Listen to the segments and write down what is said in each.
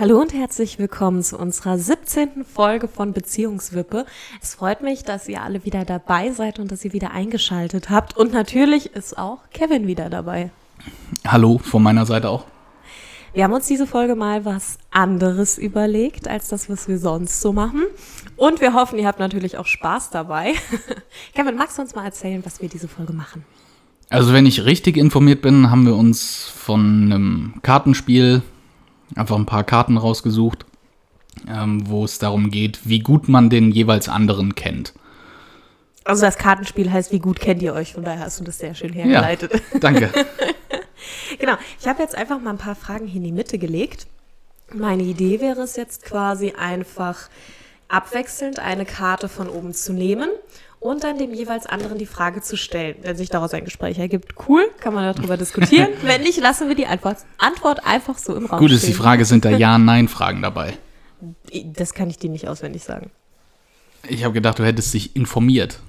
Hallo und herzlich willkommen zu unserer 17. Folge von Beziehungswippe. Es freut mich, dass ihr alle wieder dabei seid und dass ihr wieder eingeschaltet habt. Und natürlich ist auch Kevin wieder dabei. Hallo, von meiner Seite auch. Wir haben uns diese Folge mal was anderes überlegt, als das, was wir sonst so machen. Und wir hoffen, ihr habt natürlich auch Spaß dabei. Kevin, magst du uns mal erzählen, was wir diese Folge machen? Also wenn ich richtig informiert bin, haben wir uns von einem Kartenspiel einfach ein paar Karten rausgesucht, ähm, wo es darum geht, wie gut man den jeweils anderen kennt. Also das Kartenspiel heißt, wie gut kennt ihr euch? Von daher hast du das sehr schön hergeleitet. Ja, danke. genau. Ich habe jetzt einfach mal ein paar Fragen hier in die Mitte gelegt. Meine Idee wäre es jetzt quasi einfach abwechselnd eine Karte von oben zu nehmen und dann dem jeweils anderen die Frage zu stellen. Wenn sich daraus ein Gespräch ergibt, cool, kann man darüber diskutieren. Wenn nicht, lassen wir die Antwort, Antwort einfach so im Raum Gut ist die Frage, sind da Ja-Nein-Fragen dabei? Das kann ich dir nicht auswendig sagen. Ich habe gedacht, du hättest dich informiert.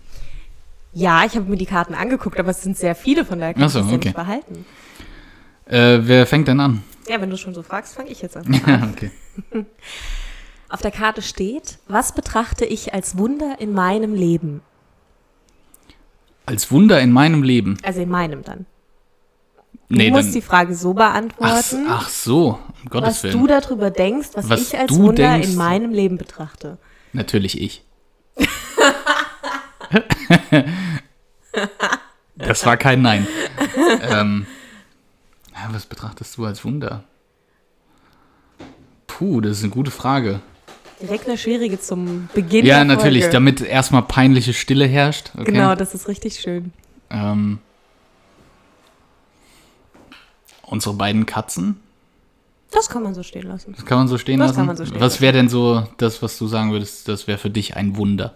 Ja, ich habe mir die Karten angeguckt, aber es sind sehr viele, von daher kann so, ich das okay. nicht behalten. Äh, wer fängt denn an? Ja, wenn du schon so fragst, fange ich jetzt an. Ja, okay. Auf der Karte steht, was betrachte ich als Wunder in meinem Leben? Als Wunder in meinem Leben. Also in meinem dann. Du Nee, musst dann. die Frage so Ach, beantworten, ach so, um Gottes was Willen. du darüber denkst, was, Was ich als Wunder denkst. in meinem Leben betrachte. Natürlich ich. das war kein Nein. ähm, ja, was betrachtest du als Wunder? Puh, das ist eine gute Frage. Direkt eine schwierige zum Beginn. Ja, natürlich, Folge. damit erstmal peinliche Stille herrscht. Okay. Genau, das ist richtig schön. Ähm, unsere beiden Katzen, Das kann man so stehen lassen. das kann man so stehen Das lassen. kann man so stehen was wäre denn so das, was du sagen würdest, das wäre für dich ein Wunder?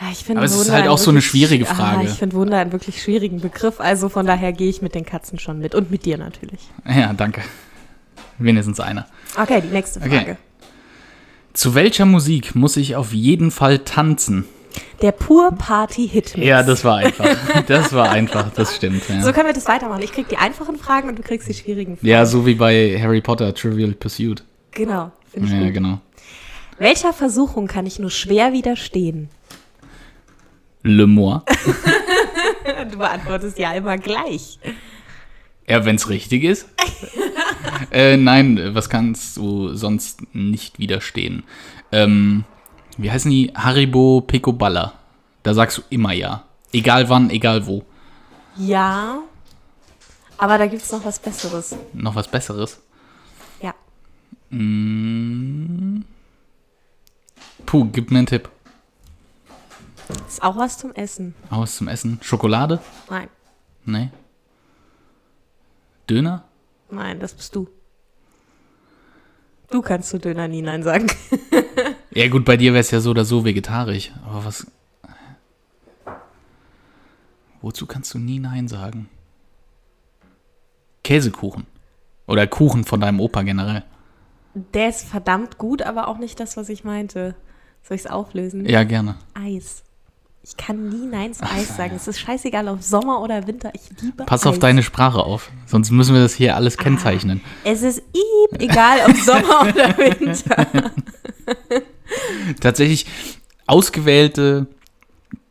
Ah, Ich finde Aber es ist Wunder halt einen auch so eine schwierige Ah, Frage. ich finde Wunder einen wirklich schwierigen Begriff. Also von daher gehe ich mit den Katzen schon mit. Und mit dir natürlich. Ja, danke. Wenigstens einer. Okay, die nächste Okay. Zu welcher Musik muss ich auf jeden Fall tanzen? Der Pur Party Hit. Ja, das war einfach. Das war einfach, das stimmt. Ja, So können wir das weitermachen. Ich krieg die einfachen Fragen und du kriegst die schwierigen Fragen. ja so wie bei Harry Potter, Trivial Pursuit. Genau. Finde ich Ja, gut. genau. Welcher Versuchung kann ich nur schwer widerstehen? Le Moir. Du beantwortest ja immer gleich. Ja, wenn es richtig ist. äh, nein, was kannst du sonst nicht widerstehen? Ähm, wie heißen die? Haribo Picoballa. Da sagst du immer ja. Egal wann, egal wo. Ja. Aber da gibt es noch was Besseres. Noch was Besseres? Ja. Puh, gib mir einen Tipp. Ist auch was zum Essen. Aus zum Essen. Schokolade? Nein. Nee. Döner? Nein, das bist du. Du kannst zu Döner nie Nein sagen. Ja gut, bei dir wäre es ja so oder so vegetarisch. Aber was... Wozu kannst du nie Nein sagen? Käsekuchen. Oder Kuchen von deinem Opa generell. Der ist verdammt gut, aber auch nicht das, was ich meinte. Soll ich es auflösen? Ja, gerne. Eis. Ich kann nie Nein zu Eis sagen. Es ist scheißegal, ob Sommer oder Winter. Ich liebe Pass Eis. auf deine Sprache auf. Sonst müssen wir das hier alles kennzeichnen. Es ist ihm egal, ob Sommer oder Winter. Tatsächlich ausgewählte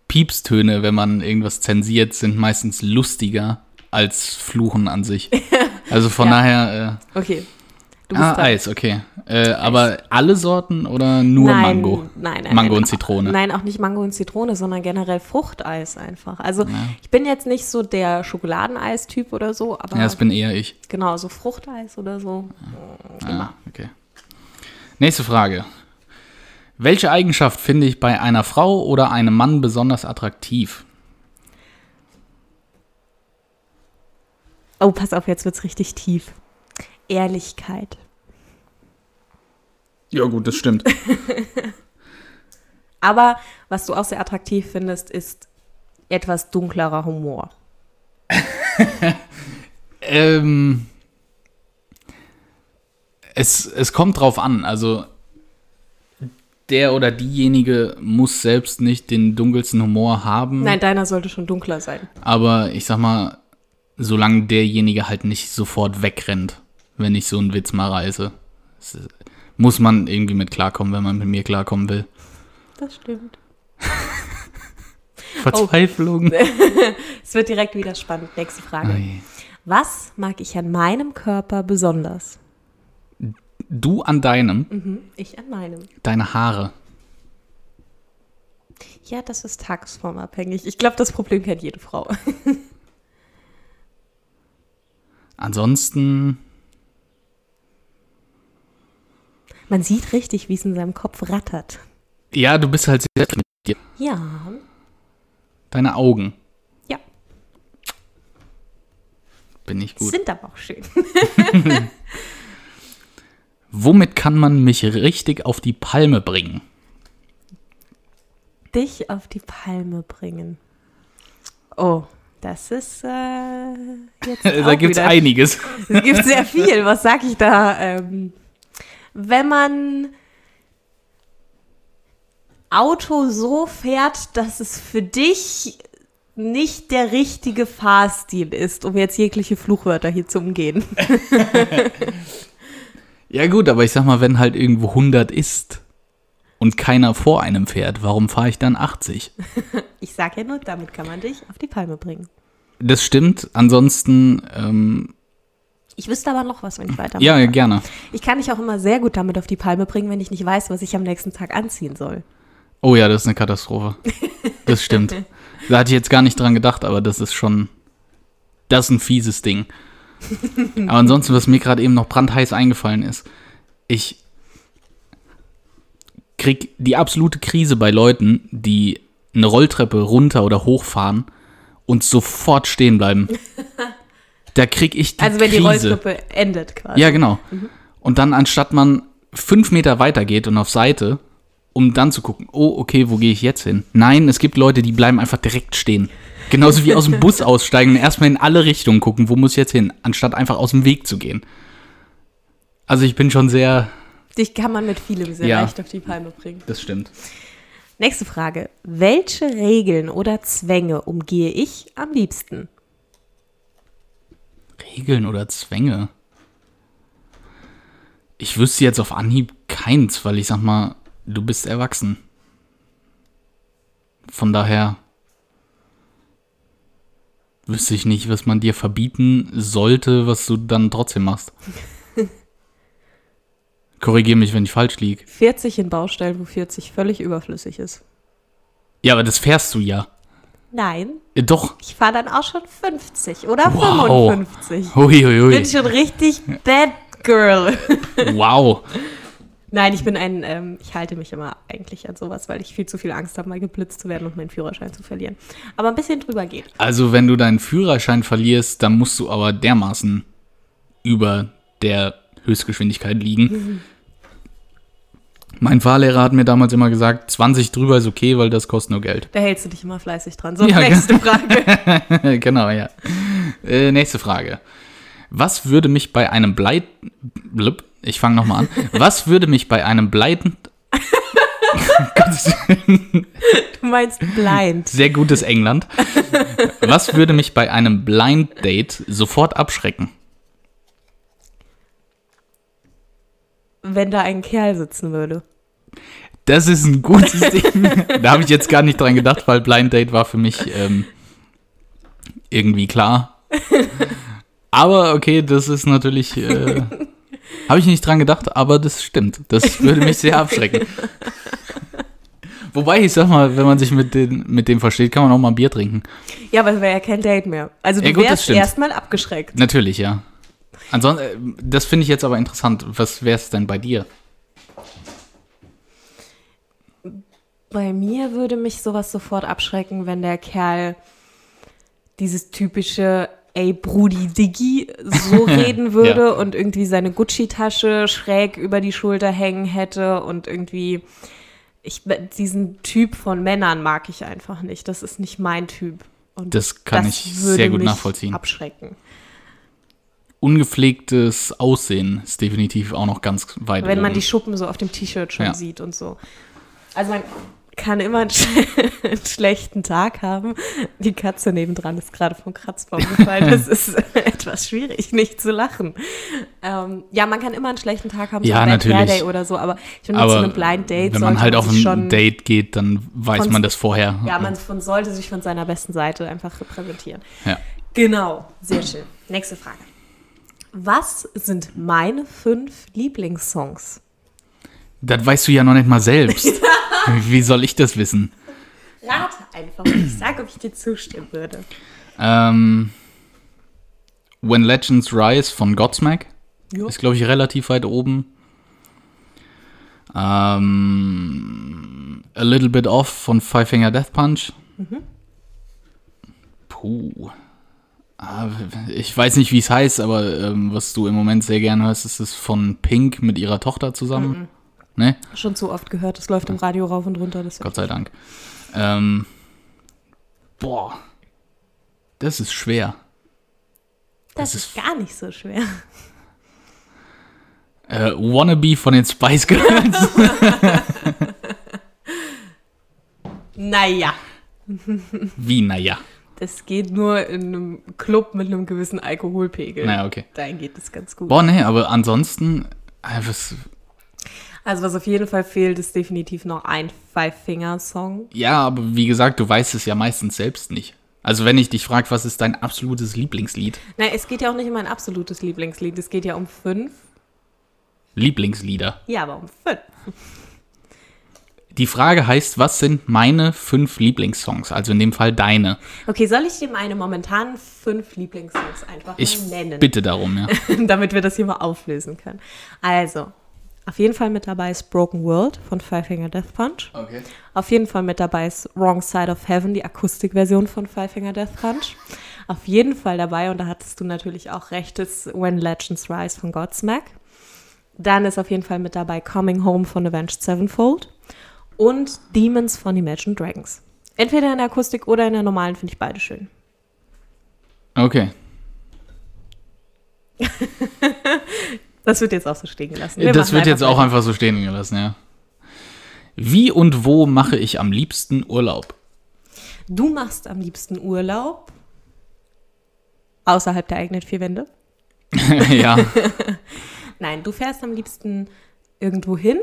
Piepstöne, wenn man irgendwas zensiert, sind meistens lustiger als Fluchen an sich. Also von Ja. daher... Äh, Okay. Du Ah, dran. Eis, okay. Äh, aber alle Sorten oder nur nein, Mango? Nein, nein. Mango nein. und Zitrone. Nein, auch nicht Mango und Zitrone, sondern generell Fruchteis einfach. Also ich bin jetzt nicht so der Schokoladeneis-Typ oder so, aber Ja, das bin eher ich. genau, so Fruchteis oder so. Ah, okay. Nächste Frage. Welche Eigenschaft finde ich bei einer Frau oder einem Mann besonders attraktiv? Oh, pass auf, jetzt wird's richtig tief. Ehrlichkeit. Ja, gut, das stimmt. Aber was du auch sehr attraktiv findest, ist etwas dunklerer Humor. ähm, es, es kommt drauf an. Also, der oder diejenige muss selbst nicht den dunkelsten Humor haben. Nein, deiner sollte schon dunkler sein. Aber ich sag mal, solange derjenige halt nicht sofort wegrennt, wenn ich so einen Witz mal reiße. Das muss man irgendwie mit klarkommen, wenn man mit mir klarkommen will. Das stimmt. Verzweiflung. Es wird direkt wieder spannend. Nächste Frage. Ei. Was mag ich an meinem Körper besonders? Du an deinem, Mhm, ich an meinem. deine Haare. Ja, das ist tagesformabhängig. Ich glaube, das Problem kennt jede Frau. Ansonsten, Man sieht richtig, wie es in seinem Kopf rattert. ja, du bist halt sehr mit dir. Ja, Deine Augen. ja. Bin ich gut. Sind aber auch schön. Womit kann man mich richtig auf die Palme bringen? Dich auf die Palme bringen. Oh, das ist äh, jetzt da gibt's wieder einiges. Es gibt sehr viel. Was sag ich da? Ähm, wenn man Auto so fährt, dass es für dich nicht der richtige Fahrstil ist, um jetzt jegliche Fluchwörter hier zu umgehen. Ja gut, aber ich sag mal, wenn halt irgendwo 100 ist und keiner vor einem fährt, warum fahre ich dann 80? Ich sag ja nur, damit kann man dich auf die Palme bringen. Das stimmt. Ansonsten, ähm, Ich wüsste aber noch was, wenn ich weitermache. ja, gerne. Ich kann dich auch immer sehr gut damit auf die Palme bringen, wenn ich nicht weiß, was ich am nächsten Tag anziehen soll. Oh ja, das ist eine Katastrophe. Das stimmt. Da hatte ich jetzt gar nicht dran gedacht, aber das ist schon, das ist ein fieses Ding. Aber ansonsten, was mir gerade eben noch brandheiß eingefallen ist, ich krieg die absolute Krise bei Leuten, die eine Rolltreppe runter oder hochfahren und sofort stehen bleiben. Da krieg ich die Also wenn die Krise. Rolltreppe endet quasi. Ja, genau. Und dann, anstatt man fünf Meter weiter geht und auf Seite, um dann zu gucken, oh, okay, wo gehe ich jetzt hin? Nein, es gibt Leute, die bleiben einfach direkt stehen. Genauso wie aus dem Bus aussteigen und erstmal in alle Richtungen gucken, wo muss ich jetzt hin, anstatt einfach aus dem Weg zu gehen. Also ich bin schon sehr, Dich kann man mit vielem sehr Ja. leicht auf die Palme bringen. das stimmt. Nächste Frage. Welche Regeln oder Zwänge umgehe ich am liebsten? Regeln oder Zwänge? Ich wüsste jetzt auf Anhieb keins, weil ich sag mal, du bist erwachsen. Von daher wüsste ich nicht, was man dir verbieten sollte, was du dann trotzdem machst. Korrigiere mich, wenn ich falsch liege. 40 in Baustellen, wo 40 völlig überflüssig ist. Ja, aber das fährst du ja. Nein, Äh, Doch. ich fahre dann auch schon 50 oder Wow. 55. Huiuiui. Bin schon richtig bad girl. Wow. Nein, ich bin ein, ähm, ich halte mich immer eigentlich an sowas, weil ich viel zu viel Angst habe, mal geblitzt zu werden und meinen Führerschein zu verlieren. Aber ein bisschen drüber geht. Also, wenn du deinen Führerschein verlierst, dann musst du aber dermaßen über der Höchstgeschwindigkeit liegen. Mein Fahrlehrer hat mir damals immer gesagt, 20 drüber ist okay, weil das kostet nur Geld. Da hältst du dich immer fleißig dran. So, Ja, nächste Frage. genau, ja. Äh, nächste Frage. Was würde mich bei einem Bleit... Blub, ich fange nochmal an. Was würde mich bei einem Bleiten... Du meinst blind. Sehr gutes England. Was würde mich bei einem Blind Date sofort abschrecken? Wenn da ein Kerl sitzen würde. Das ist ein gutes Ding. Da habe ich jetzt gar nicht dran gedacht, weil Blind Date war für mich ähm, irgendwie klar. Aber okay, das ist natürlich. Äh, habe ich nicht dran gedacht, aber das stimmt. Das würde mich sehr abschrecken. Wobei, ich sag mal, wenn man sich mit, den, mit dem versteht, kann man auch mal ein Bier trinken. Ja, aber es wäre ja kein Date mehr. Also du Ja, gut, wärst erstmal abgeschreckt. Natürlich, ja. Ansonsten, äh, das finde ich jetzt aber interessant. Was wäre es denn bei dir? Bei mir würde mich sowas sofort abschrecken, wenn der Kerl dieses typische Ey, Brudi Diggi so reden würde Ja. und irgendwie seine Gucci-Tasche schräg über die Schulter hängen hätte und irgendwie ich, diesen Typ von Männern mag ich einfach nicht. Das ist nicht mein Typ. Und Das kann ich würde sehr gut mich nachvollziehen. Abschrecken. Ungepflegtes Aussehen ist definitiv auch noch ganz weit Wenn man die Schuppen so auf dem T-Shirt schon Ja. sieht und so. Also man kann immer einen, sch einen schlechten Tag haben. Die Katze nebendran ist gerade vom Kratzbaum gefallen. Das ist etwas schwierig, nicht zu lachen. Ähm, ja, man kann immer einen schlechten Tag haben, Ja, so Hair natürlich. Day oder so, aber ich finde, zu einem Blind Date wenn man halt auf ein Date geht, dann weiß man das vorher. Ja, man sollte sich von seiner besten Seite einfach repräsentieren. Ja. Genau, sehr schön. Nächste Frage. Was sind meine fünf Lieblingssongs? Das weißt du ja noch nicht mal selbst. Wie soll ich das wissen? Rate einfach und ich sage, ob ich dir zustimmen würde. Ähm, When Legends Rise von Godsmack Jo. ist, glaube ich, relativ weit oben. Ähm, A Little Bit Off von Five Finger Death Punch. Puh. Ah, Ich weiß nicht, wie es heißt, aber ähm, was du im Moment sehr gerne hörst, ist es von Pink mit ihrer Tochter zusammen. Ne? Schon zu oft gehört, es läuft im Radio rauf und runter. Das Gott sei Dank. Ähm, boah. Das ist schwer. das das ist gar nicht so schwer. Äh, Wannabe von den Spice Girls. Naja, Wie, naja. das geht nur in einem Club mit einem gewissen Alkoholpegel. Naja, okay. Dahin geht es ganz gut. Boah, nee, aber ansonsten, äh, was, Also was auf jeden Fall fehlt, ist definitiv noch ein Five-Finger-Song. ja, aber wie gesagt, du weißt es ja meistens selbst nicht. Also wenn ich dich frage, was ist dein absolutes Lieblingslied? Na, es geht ja auch nicht um ein absolutes Lieblingslied, es geht ja um fünf. Lieblingslieder. Ja, aber um fünf. Die Frage heißt, was sind meine fünf Lieblingssongs? Also in dem Fall deine. Okay, soll ich dir meine momentanen fünf Lieblingssongs einfach Ich mal nennen? bitte darum, ja. damit wir das hier mal auflösen können. Also, auf jeden Fall mit dabei ist Broken World von Five Finger Death Punch. Okay. Auf jeden Fall mit dabei ist Wrong Side of Heaven, die Akustikversion von Five Finger Death Punch. Auf jeden Fall dabei, und da hattest du natürlich auch recht, ist When Legends Rise von Godsmack. Dann ist auf jeden Fall mit dabei Coming Home von Avenged Sevenfold und Demons von Imagine Dragons. Entweder in der Akustik oder in der normalen finde ich beide schön. Okay. Das wird jetzt auch so stehen gelassen. Wir das wird jetzt auch weiter. einfach so stehen gelassen, ja. Wie und wo mache ich am liebsten Urlaub? Du machst am liebsten Urlaub außerhalb der eigenen vier Wände. ja. Nein, du fährst am liebsten irgendwo hin,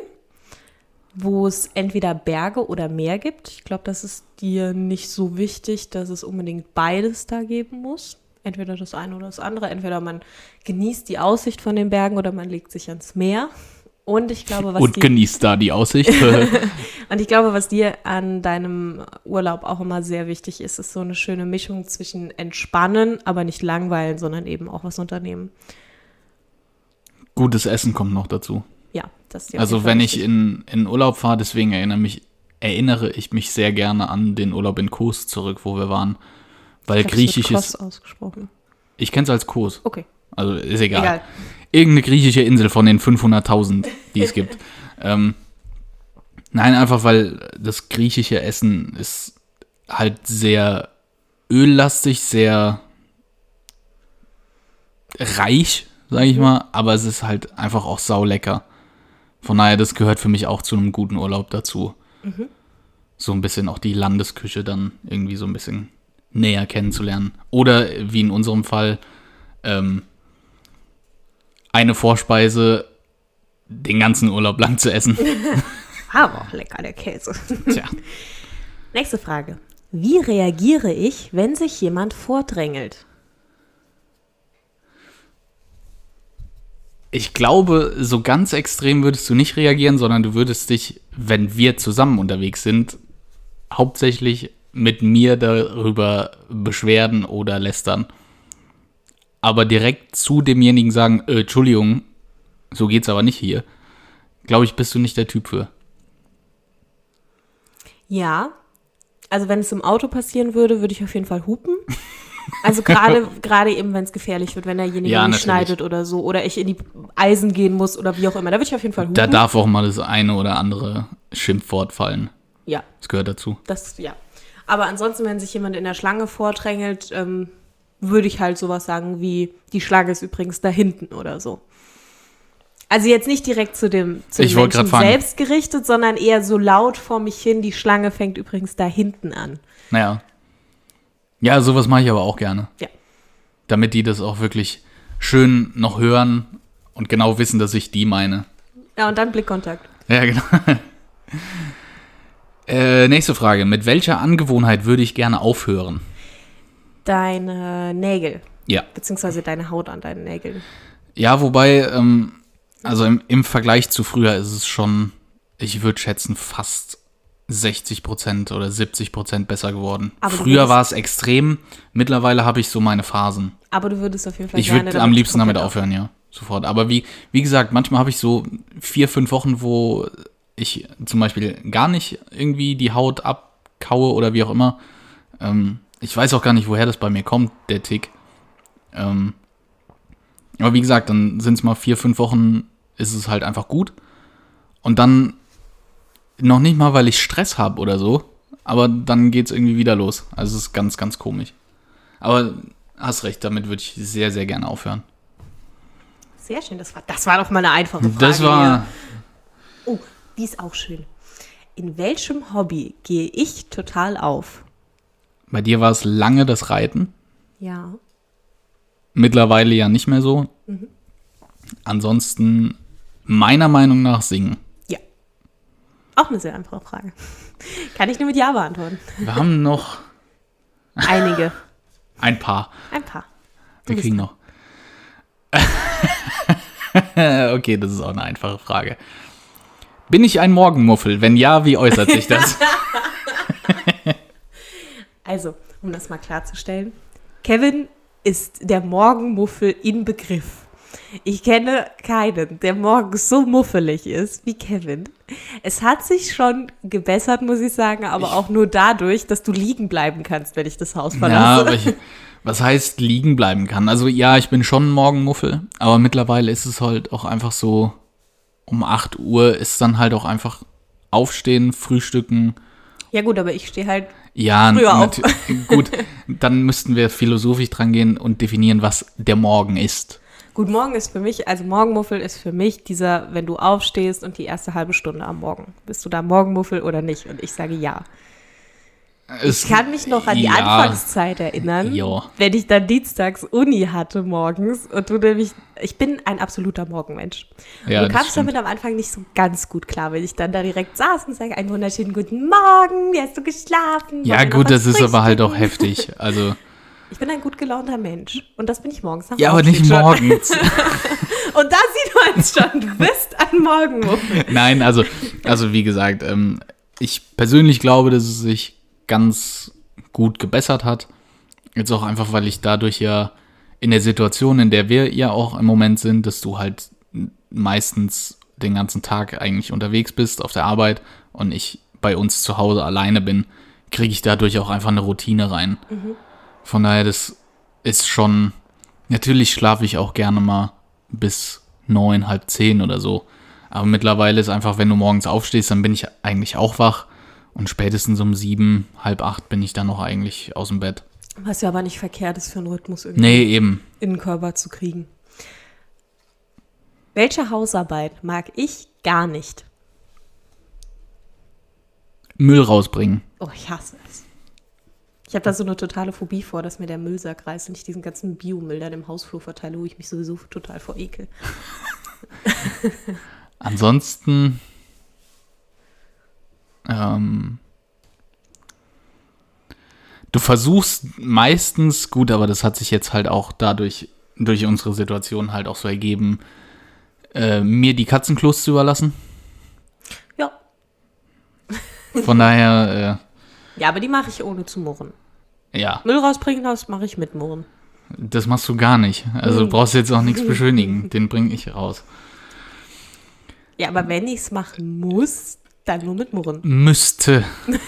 wo es entweder Berge oder Meer gibt. Ich glaube, das ist dir nicht so wichtig, dass es unbedingt beides da geben muss. Entweder das eine oder das andere. Entweder man genießt die Aussicht von den Bergen oder man legt sich ans Meer. Und ich glaube, was Und die, genießt da die Aussicht. und ich glaube, was dir an deinem Urlaub auch immer sehr wichtig ist, ist so eine schöne Mischung zwischen entspannen, aber nicht langweilen, sondern eben auch was unternehmen. Gutes Essen kommt noch dazu. Ja, das ist Also wenn ich in, in Urlaub fahre, deswegen erinnere, mich, erinnere ich mich sehr gerne an den Urlaub in Kos zurück, wo wir waren. Weil Ich Griechisch ist, ausgesprochen. ich kenne es als Kos, Okay, also ist egal. egal. Irgendeine griechische Insel von den 500.000, die es gibt. ähm, nein, einfach weil das griechische Essen ist halt sehr öllastig, sehr reich, sage ich mal, aber es ist halt einfach auch saulecker. Von daher, das gehört für mich auch zu einem guten Urlaub dazu. So ein bisschen auch die Landesküche dann irgendwie so ein bisschen näher kennenzulernen. Oder wie in unserem Fall, ähm, eine Vorspeise den ganzen Urlaub lang zu essen. Aber auch lecker, der Käse. Tja. Nächste Frage. Wie reagiere ich, wenn sich jemand vordrängelt? Ich glaube, so ganz extrem würdest du nicht reagieren, sondern du würdest dich, wenn wir zusammen unterwegs sind, hauptsächlich mit mir darüber beschweren oder lästern. Aber direkt zu demjenigen sagen, äh, Entschuldigung, so geht's aber nicht hier. Glaube ich, bist du nicht der Typ für. Ja. Also wenn es im Auto passieren würde, würde ich auf jeden Fall hupen. Also gerade gerade eben, wenn es gefährlich wird, wenn derjenige Ja, mich natürlich. schneidet oder so oder ich in die Eisen gehen muss oder wie auch immer, da würde ich auf jeden Fall hupen. Da darf auch mal das eine oder andere Schimpfwort fallen. ja, Das gehört dazu. das ja. Aber ansonsten, wenn sich jemand in der Schlange vordrängelt, ähm, würde ich halt sowas sagen wie die Schlange ist übrigens da hinten oder so. Also jetzt nicht direkt zu dem, zu Ich Menschen selbst gerichtet, sondern eher so laut vor mich hin, die Schlange fängt übrigens da hinten an. Naja. Ja, sowas mache ich aber auch gerne. Ja. damit die das auch wirklich schön noch hören und genau wissen, dass ich die meine. Ja, und dann Blickkontakt. Ja, genau. äh, nächste Frage. Mit welcher Angewohnheit würde ich gerne aufhören? Deine Nägel. Ja. Beziehungsweise deine Haut an deinen Nägeln. Ja, wobei, ähm, also im, im Vergleich zu früher ist es schon, ich würde schätzen, fast 60 Prozent oder 70 Prozent besser geworden. Aber früher war es extrem, mittlerweile habe ich so meine Phasen. Aber du würdest auf jeden Fall Ich würde am liebsten damit aufhören, ja, sofort. Aber wie, wie gesagt, manchmal habe ich so vier, fünf Wochen, wo ich zum Beispiel gar nicht irgendwie die Haut abkaue oder wie auch immer. Ähm, ich weiß auch gar nicht, woher das bei mir kommt, der Tick. Ähm, aber wie gesagt, dann sind es mal vier, fünf Wochen, ist es halt einfach gut. Und dann noch nicht mal, weil ich Stress habe oder so, aber dann geht es irgendwie wieder los. Also es ist ganz, ganz komisch. Aber hast recht, damit würde ich sehr, sehr gerne aufhören. Sehr schön, das war, das war doch mal eine einfache Frage. Das war. hier. Oh, die ist auch schön. In welchem Hobby gehe ich total auf? Bei dir war es lange das Reiten. Ja. Mittlerweile ja nicht mehr so. Mhm. Ansonsten, meiner Meinung nach, singen. Ja. Auch eine sehr einfache Frage. Kann ich nur mit Ja beantworten. Wir haben noch Einige. ein paar. Ein paar. Wir kriegen noch. okay, das ist auch eine einfache Frage. Bin ich ein Morgenmuffel? Wenn ja, wie äußert sich das? Also, um das mal klarzustellen. Kevin ist der Morgenmuffel in Begriff. Ich kenne keinen, der morgens so muffelig ist wie Kevin. Es hat sich schon gebessert, muss ich sagen, aber auch nur dadurch, dass du liegen bleiben kannst, wenn ich das Haus ja, verlasse. aber ich, was heißt liegen bleiben kann? Also ja, ich bin schon ein Morgenmuffel, aber mittlerweile ist es halt auch einfach so, um 8 Uhr ist dann halt auch einfach aufstehen, frühstücken. Ja gut, aber ich stehe halt Ja, Früher auf. gut, dann müssten wir philosophisch dran gehen und definieren, was der Morgen ist. Gut, morgen ist für mich, also Morgenmuffel ist für mich dieser, wenn du aufstehst und die erste halbe Stunde am Morgen. Bist du da Morgenmuffel oder nicht? Und ich sage ja. Es, Ich kann mich noch an die ja, Anfangszeit erinnern, Ja. wenn ich dann dienstags Uni hatte morgens und du nämlich, ich bin ein absoluter Morgenmensch. Ja, du kamst damit am Anfang nicht so ganz gut klar, wenn ich dann da direkt saß und sage, einen wunderschönen guten Morgen, wie hast du geschlafen? Ja, gut, das ist aber halt auch frühstücken?" heftig. Also, Ich bin ein gut gelaunter Mensch und das bin ich morgens ja, aber nicht schon. morgens. Und da sieht man es schon, du bist ein Morgenmuffel. Nein, also, also wie gesagt, ähm, ich persönlich glaube, dass es sich ganz gut gebessert hat. Jetzt auch einfach, weil ich dadurch ja in der Situation, in der wir ja auch im Moment sind, dass du halt meistens den ganzen Tag eigentlich unterwegs bist auf der Arbeit und ich bei uns zu Hause alleine bin, kriege ich dadurch auch einfach eine Routine rein. Von daher, das ist schon, natürlich schlafe ich auch gerne mal bis neun, halb zehn oder so. Aber mittlerweile ist einfach, wenn du morgens aufstehst, dann bin ich eigentlich auch wach. Und spätestens um sieben, halb acht bin ich dann noch eigentlich aus dem Bett. Was ja aber nicht verkehrt ist für einen Rhythmus irgendwie Nee, eben. in den Körper zu kriegen. Welche Hausarbeit mag ich gar nicht? Müll rausbringen. Oh, ich hasse es. Ich habe da so eine totale Phobie vor, dass mir der Müllsack reißt und ich diesen ganzen Biomüll dann im Hausflur verteile, wo ich mich sowieso total vor ekel. Ansonsten. Ähm, du versuchst meistens, gut, aber das hat sich jetzt halt auch dadurch, durch unsere Situation halt auch so ergeben, äh, mir die Katzenklos zu überlassen. Ja. Von daher, Ja, aber die mache ich ohne zu murren. äh, ja, Müll rausbringen, das mache ich mit Murren. das machst du gar nicht. Also du brauchst jetzt auch nichts beschönigen. Den bringe ich raus. Ja, aber wenn ich es machen muss, dann nur mit Murren. Müsste.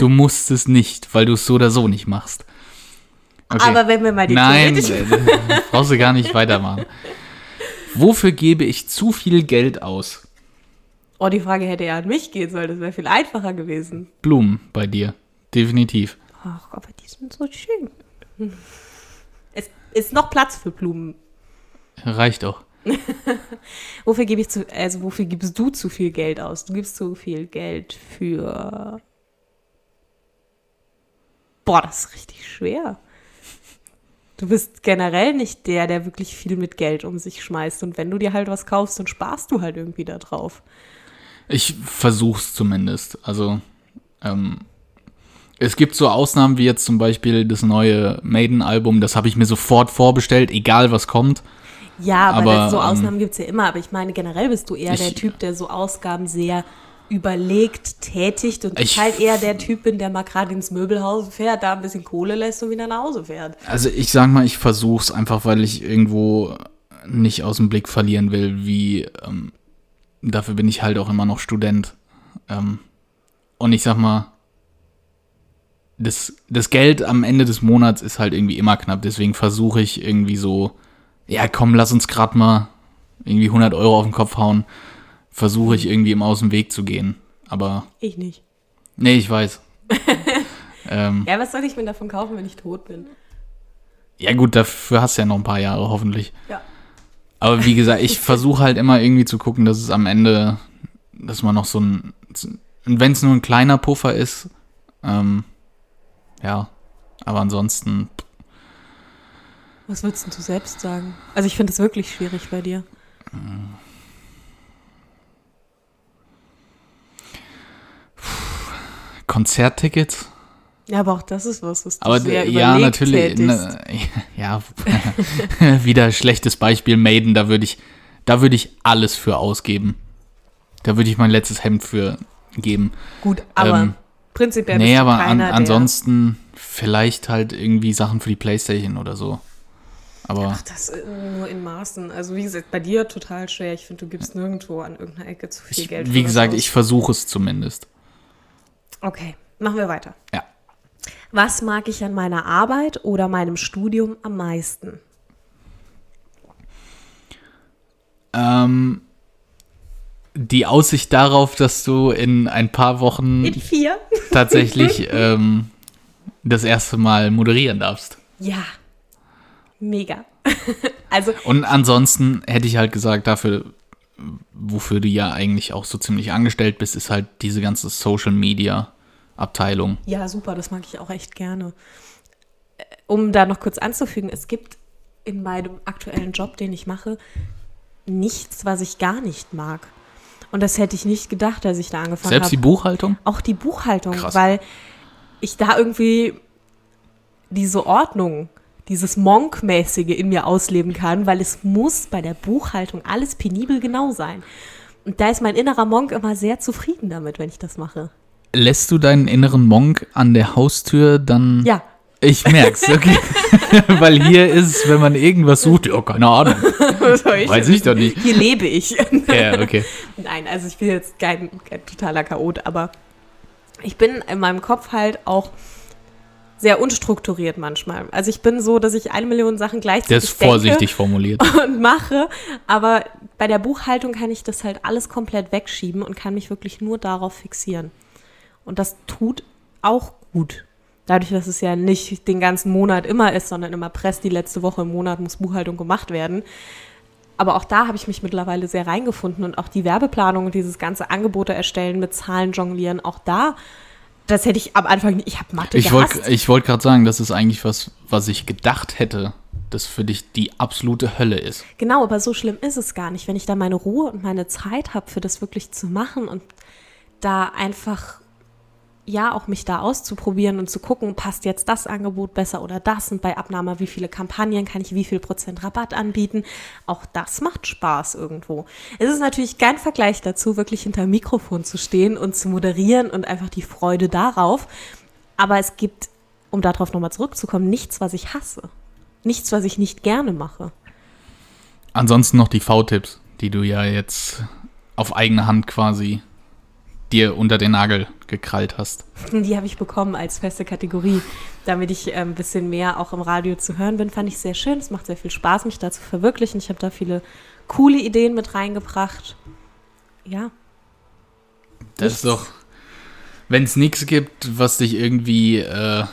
Du musst es nicht, weil du es so oder so nicht machst. Okay. Aber wenn wir mal die Nein, äh, brauchst du gar nicht weitermachen. Wofür gebe ich zu viel Geld aus? Oh, die Frage hätte ja an mich gehen sollen, das wäre viel einfacher gewesen. Blumen bei dir. Definitiv. Ach, aber die sind so schön. Es ist noch Platz für Blumen. Reicht auch. Wofür gebe ich zu, also wofür gibst du zu viel Geld aus? Du gibst zu viel Geld für. Boah, das ist richtig schwer. Du bist generell nicht der, der wirklich viel mit Geld um sich schmeißt. Und wenn du dir halt was kaufst, dann sparst du halt irgendwie da drauf. Ich versuch's zumindest. Also, ähm, es gibt so Ausnahmen wie jetzt zum Beispiel das neue Maiden-Album, das habe ich mir sofort vorbestellt, egal was kommt. Ja, aber, Aber, so ähm, Ausnahmen gibt es ja immer. Aber ich meine, generell bist du eher Ich- der Typ, der so Ausgaben sehr überlegt tätigt und ich Ich- halt eher der Typ bin, der mal gerade ins Möbelhaus fährt, da ein bisschen Kohle lässt und wieder nach Hause fährt. Also ich sag mal, ich versuch's einfach, weil ich irgendwo nicht aus dem Blick verlieren will, wie ähm, dafür bin ich halt auch immer noch Student. Ähm, und ich sag mal, das, das Geld am Ende des Monats ist halt irgendwie immer knapp, deswegen versuche ich irgendwie so, ja komm, lass uns grad mal irgendwie 100 Euro auf den Kopf hauen, versuche ich irgendwie immer aus dem Weg zu gehen. Aber, Ich nicht. nee, ich weiß. ähm, Ja, was soll ich mir davon kaufen, wenn ich tot bin? ja gut, dafür hast du ja noch ein paar Jahre hoffentlich. Ja. Aber wie gesagt, ich versuche halt immer irgendwie zu gucken, dass es am Ende, dass man noch so ein, und wenn es nur ein kleiner Puffer ist, ähm, ja, aber ansonsten, Was würdest du selbst sagen? Also ich finde es wirklich schwierig bei dir. Konzerttickets, Ja, aber auch das ist was, was du aber sehr ja, natürlich, hättest. ne, ja, wieder schlechtes Beispiel, Maiden, da würde ich, da würde ich alles für ausgeben. Da würde ich mein letztes Hemd für geben. Gut, aber ähm, prinzipiell Nee, aber an, keiner, der- ansonsten vielleicht halt irgendwie Sachen für die Playstation oder so. Aber Ach, das äh, nur in Maßen. Also wie gesagt, bei dir total schwer. Ich finde, du gibst nirgendwo an irgendeiner Ecke zu viel ich, Geld. wie gesagt, ich versuche es zumindest. Okay, machen wir weiter. Ja. Was mag ich an meiner Arbeit oder meinem Studium am meisten? Ähm, die Aussicht darauf, dass du in ein paar Wochen tatsächlich ähm, das erste Mal moderieren darfst. Ja. Mega. also, Und ansonsten hätte ich halt gesagt, dafür, wofür du ja eigentlich auch so ziemlich angestellt bist, ist halt diese ganze Social Media Abteilung. ja, super, das mag ich auch echt gerne. Äh, Um da noch kurz anzufügen, es gibt in meinem aktuellen Job, den ich mache, nichts, was ich gar nicht mag. Und das hätte ich nicht gedacht, als ich da angefangen Selbst habe. die Buchhaltung? auch die Buchhaltung, Krass. weil ich da irgendwie diese Ordnung, dieses Monk-mäßige in mir ausleben kann, weil es muss bei der Buchhaltung alles penibel genau sein. Und da ist mein innerer Monk immer sehr zufrieden damit, wenn ich das mache. Lässt du deinen inneren Monk an der Haustür dann Ja, Ich merk's, okay. Weil hier ist, wenn man irgendwas sucht, ja, keine Ahnung. Weiß ich doch nicht. Hier lebe ich. Ja, okay. Nein, also ich bin jetzt kein, kein totaler Chaot, aber ich bin in meinem Kopf halt auch sehr unstrukturiert manchmal. Also ich bin so, dass ich eine Million Sachen gleichzeitig ist vorsichtig formuliert. und mache, aber bei der Buchhaltung kann ich das halt alles komplett wegschieben und kann mich wirklich nur darauf fixieren. Und das tut auch gut. Dadurch, dass es ja nicht den ganzen Monat immer ist, sondern immer presst, die letzte Woche im Monat muss Buchhaltung gemacht werden. Aber auch da habe ich mich mittlerweile sehr reingefunden und auch die Werbeplanung und dieses ganze Angebote erstellen mit Zahlen jonglieren, auch da, das hätte ich am Anfang nicht, ich habe Mathe Ich wollte wollt gerade sagen, das ist eigentlich was, was ich gedacht hätte, das für dich die absolute Hölle ist. Genau, aber so schlimm ist es gar nicht, wenn ich da meine Ruhe und meine Zeit habe, für das wirklich zu machen und da einfach, ja, auch mich da auszuprobieren und zu gucken, passt jetzt das Angebot besser oder das und bei Abnahme, wie viele Kampagnen kann ich wie viel Prozent Rabatt anbieten. Auch das macht Spaß irgendwo. Es ist natürlich kein Vergleich dazu, wirklich hinter Mikrofon zu stehen und zu moderieren und einfach die Freude darauf. Aber es gibt, um darauf nochmal zurückzukommen, nichts, was ich hasse. Nichts, was ich nicht gerne mache. Ansonsten noch die V-Tipps, die du ja jetzt auf eigene Hand quasi dir unter den Nagel gekrallt hast. Die habe ich bekommen als feste Kategorie, damit ich äh, ein bisschen mehr auch im Radio zu hören bin. Fand ich sehr schön. Es macht sehr viel Spaß, mich da zu verwirklichen. Ich habe da viele coole Ideen mit reingebracht. Ja, Das ist doch, wenn es nichts gibt, was dich irgendwie, äh,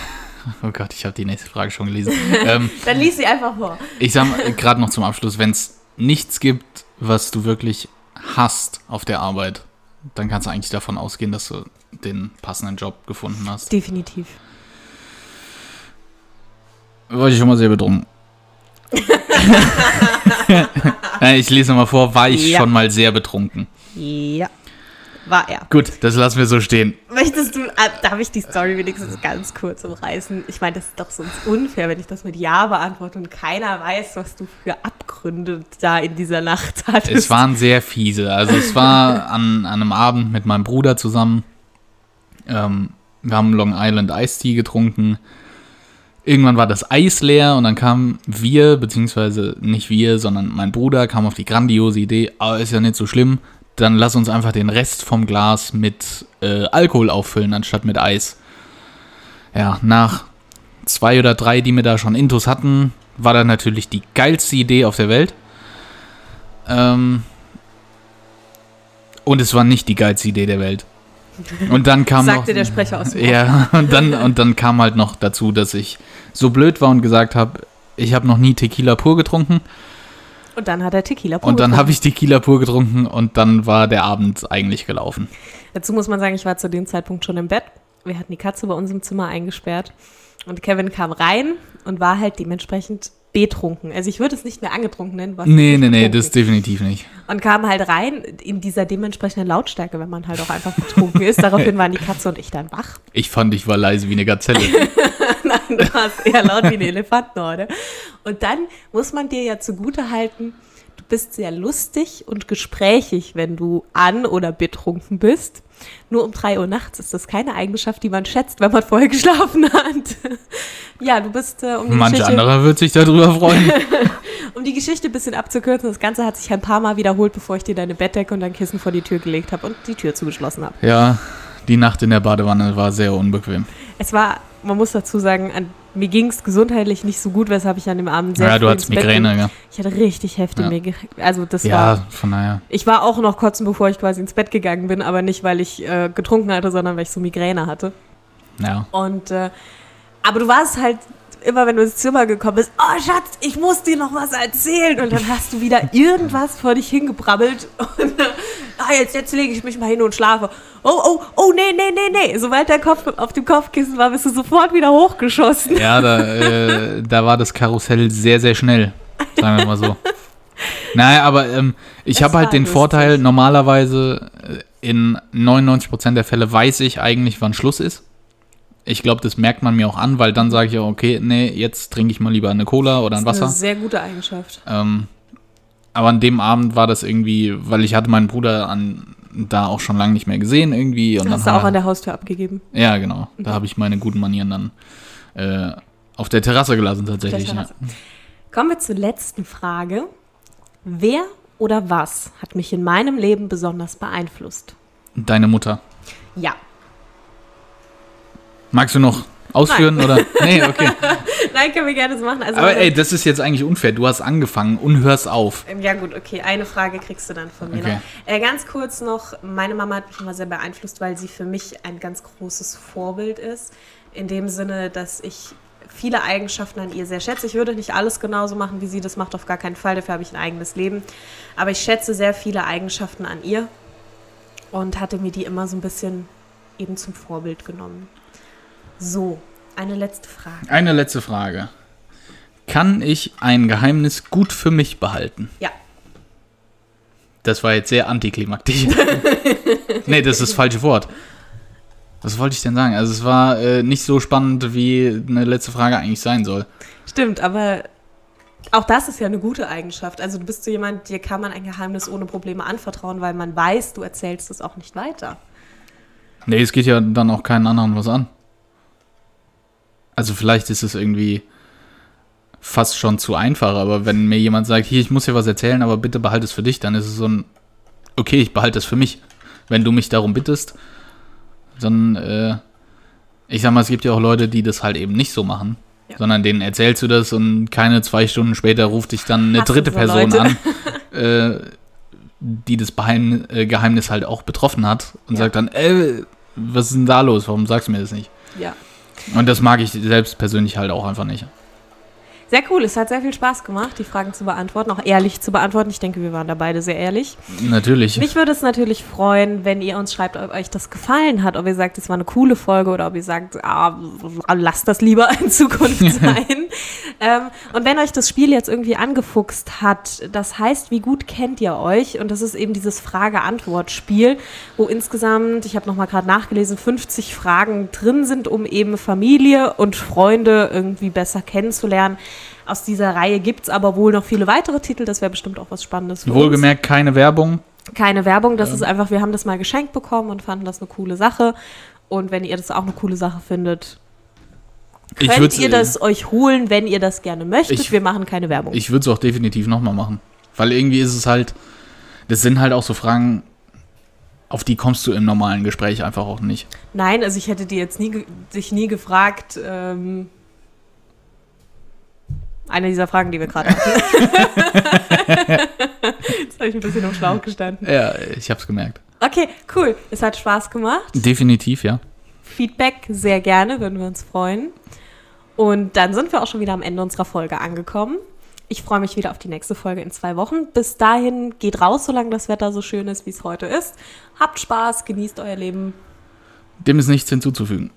oh Gott, ich habe die nächste Frage schon gelesen. ähm, dann lies sie einfach vor. ich sag mal, gerade noch zum Abschluss, wenn es nichts gibt, was du wirklich hast auf der Arbeit, dann kannst du eigentlich davon ausgehen, dass du den passenden Job gefunden hast. Definitiv. war ich schon mal sehr betrunken. Ich lese nochmal vor, war ich Ja. schon mal sehr betrunken. Ja, war er. Gut, das lassen wir so stehen. Möchtest du, ah, darf ich die Story wenigstens ganz kurz umreißen? Ich meine, das ist doch sonst unfair, wenn ich das mit Ja beantworte und keiner weiß, was du für Abgründe da in dieser Nacht hattest. Es waren sehr fiese. Also es war an, an einem Abend mit meinem Bruder zusammen. Ähm, wir haben Long Island Iced Tea getrunken. Irgendwann war das Eis leer und dann kamen wir, beziehungsweise nicht wir, sondern mein Bruder kam auf die grandiose Idee, ah, ist ja nicht so schlimm, dann lass uns einfach den Rest vom Glas mit äh, Alkohol auffüllen, anstatt mit Eis. Ja, nach zwei oder drei, die wir da schon Intus hatten, war das natürlich die geilste Idee auf der Welt. Ähm, und es war nicht die geilste Idee der Welt. Und dann kam noch, Sagte der Sprecher aus dem ja, und dann, und dann kam halt noch dazu, dass ich so blöd war und gesagt habe, ich habe noch nie Tequila pur getrunken. Und dann hat er Tequila pur Und dann getrunken. habe ich Tequila pur getrunken und dann war der Abend eigentlich gelaufen. Dazu muss man sagen, ich war zu dem Zeitpunkt schon im Bett. Wir hatten die Katze bei uns im Zimmer eingesperrt. Und Kevin kam rein und war halt dementsprechend betrunken. Also ich würde es nicht mehr angetrunken nennen. Was Nee, nee, nee, das definitiv nicht. Und kam halt rein in dieser dementsprechenden Lautstärke, wenn man halt auch einfach betrunken ist. Daraufhin waren die Katze und ich dann wach. Ich fand, ich war leise wie eine Gazelle. Nein, du warst eher laut wie eine Elefantenhorde. Und dann muss man dir ja zugute halten, du bist sehr lustig und gesprächig, wenn du an- oder betrunken bist. Nur um 3 Uhr nachts ist das keine Eigenschaft, die man schätzt, wenn man vorher geschlafen hat. ja, du bist, äh, um, die Manch Geschichte, anderer wird sich darüber freuen. um die Geschichte ein bisschen abzukürzen, das Ganze hat sich ein paar Mal wiederholt, bevor ich dir deine Bettdecke und dein Kissen vor die Tür gelegt habe und die Tür zugeschlossen habe. Ja, die Nacht in der Badewanne war sehr unbequem. Es war, man muss dazu sagen, an, mir ging es gesundheitlich nicht so gut, weshalb ich an dem Abend sehr ja, du hattest Migräne, ging. ja. Ich hatte richtig heftige Ja. Migräne. Also das war. Ja, von daher. Ich war auch noch kotzen, bevor ich quasi ins Bett gegangen bin, aber nicht, weil ich äh, getrunken hatte, sondern weil ich so Migräne hatte. Ja. Und äh, aber du warst halt immer, wenn du ins Zimmer gekommen bist, oh Schatz, ich muss dir noch was erzählen. Und dann hast du wieder irgendwas vor dich hingebrabbelt. Und ah, jetzt, jetzt lege ich mich mal hin und schlafe. Oh, oh, oh, nee, nee, nee, nee. Sobald der Kopf auf dem Kopfkissen war, bist du sofort wieder hochgeschossen. Ja, da, äh, da war das Karussell sehr, sehr schnell. Sagen wir mal so. Naja, aber ähm, ich habe halt den lustig. Vorteil, normalerweise äh, in 99% der Fälle weiß ich eigentlich, wann Schluss ist. Ich glaube, das merkt man mir auch an, weil dann sage ich auch, okay, nee, jetzt trinke ich mal lieber eine Cola oder ein Das ist Wasser. eine sehr gute Eigenschaft. Ähm, aber an dem Abend war das irgendwie, weil ich hatte meinen Bruder an, da auch schon lange nicht mehr gesehen irgendwie. Und hast du dann auch haben an der Haustür abgegeben. Ja, genau. Da habe ich meine guten Manieren dann äh, auf der Terrasse gelassen tatsächlich. Der Ja. Terrasse. Kommen wir zur letzten Frage. Wer oder was hat mich in meinem Leben besonders beeinflusst? Deine Mutter. Ja. Magst du noch ausführen oder? Nee, okay. Nein, können wir gerne so machen. Also, Aber ey, das ist jetzt eigentlich unfair. Du hast angefangen und hörst auf. ja gut, okay, eine Frage kriegst du dann von mir Okay. Äh, ganz kurz noch, meine Mama hat mich immer sehr beeinflusst, weil sie für mich ein ganz großes Vorbild ist. In dem Sinne, dass ich viele Eigenschaften an ihr sehr schätze. Ich würde nicht alles genauso machen, wie sie das macht, auf gar keinen Fall. Dafür habe ich ein eigenes Leben. Aber ich schätze sehr viele Eigenschaften an ihr und hatte mir die immer so ein bisschen eben zum Vorbild genommen. So, eine letzte Frage. Eine letzte Frage. Kann ich ein Geheimnis gut für mich behalten? Ja. Das war jetzt sehr antiklimaktisch. nee, das ist das falsche Wort. Was wollte ich denn sagen? Also es war äh, nicht so spannend, wie eine letzte Frage eigentlich sein soll. Stimmt, aber auch das ist ja eine gute Eigenschaft. Also du bist so jemand, dir kann man ein Geheimnis ohne Probleme anvertrauen, weil man weiß, du erzählst es auch nicht weiter. Nee, es geht ja dann auch keinen anderen was an. Also vielleicht ist es irgendwie fast schon zu einfach, aber wenn mir jemand sagt, hier, ich muss dir was erzählen, aber bitte behalte es für dich, dann ist es so ein, okay, ich behalte es für mich. Wenn du mich darum bittest, dann, äh, ich sag mal, es gibt ja auch Leute, die das halt eben nicht so machen, Ja. sondern denen erzählst du das und keine zwei Stunden später ruft dich dann eine Hast dritte so Person Leute? an, äh, die das Beheim äh, Geheimnis halt auch betroffen hat und Ja. sagt dann, ey, was ist denn da los? Warum sagst du mir das nicht? Ja. Und das mag ich selbst persönlich halt auch einfach nicht. Sehr cool, es hat sehr viel Spaß gemacht, die Fragen zu beantworten, auch ehrlich zu beantworten. Ich denke, wir waren da beide sehr ehrlich. Natürlich. Mich würde es natürlich freuen, wenn ihr uns schreibt, ob euch das gefallen hat, ob ihr sagt, es war eine coole Folge oder ob ihr sagt, ah, lasst das lieber in Zukunft sein. ähm, und wenn euch das Spiel jetzt irgendwie angefuchst hat, das heißt, wie gut kennt ihr euch? Und das ist eben dieses Frage-Antwort-Spiel, wo insgesamt, ich habe nochmal gerade nachgelesen, 50 Fragen drin sind, um eben Familie und Freunde irgendwie besser kennenzulernen. Aus dieser Reihe gibt es aber wohl noch viele weitere Titel. Das wäre bestimmt auch was Spannendes. Wohlgemerkt keine Werbung. Uns. Keine Werbung. Das ja. ist einfach, wir haben das mal geschenkt bekommen und fanden das eine coole Sache. Und wenn ihr das auch eine coole Sache findet, könnt ihr das euch holen, wenn ihr das gerne möchtet. Ich, wir machen keine Werbung. Ich würde es auch definitiv nochmal machen. Weil irgendwie ist es halt, das sind halt auch so Fragen, auf die kommst du im normalen Gespräch einfach auch nicht. Nein, also ich hätte dir jetzt nie, dich nie gefragt, ähm, eine dieser Fragen, die wir gerade hatten. Jetzt habe ich ein bisschen auf Schlauch gestanden. Ja, ich habe es gemerkt. Okay, cool. Es hat Spaß gemacht. Definitiv, ja. Feedback sehr gerne, würden wir uns freuen. Und dann sind wir auch schon wieder am Ende unserer Folge angekommen. Ich freue mich wieder auf die nächste Folge in zwei Wochen. Bis dahin geht raus, solange das Wetter so schön ist, wie es heute ist. Habt Spaß, genießt euer Leben. Dem ist nichts hinzuzufügen.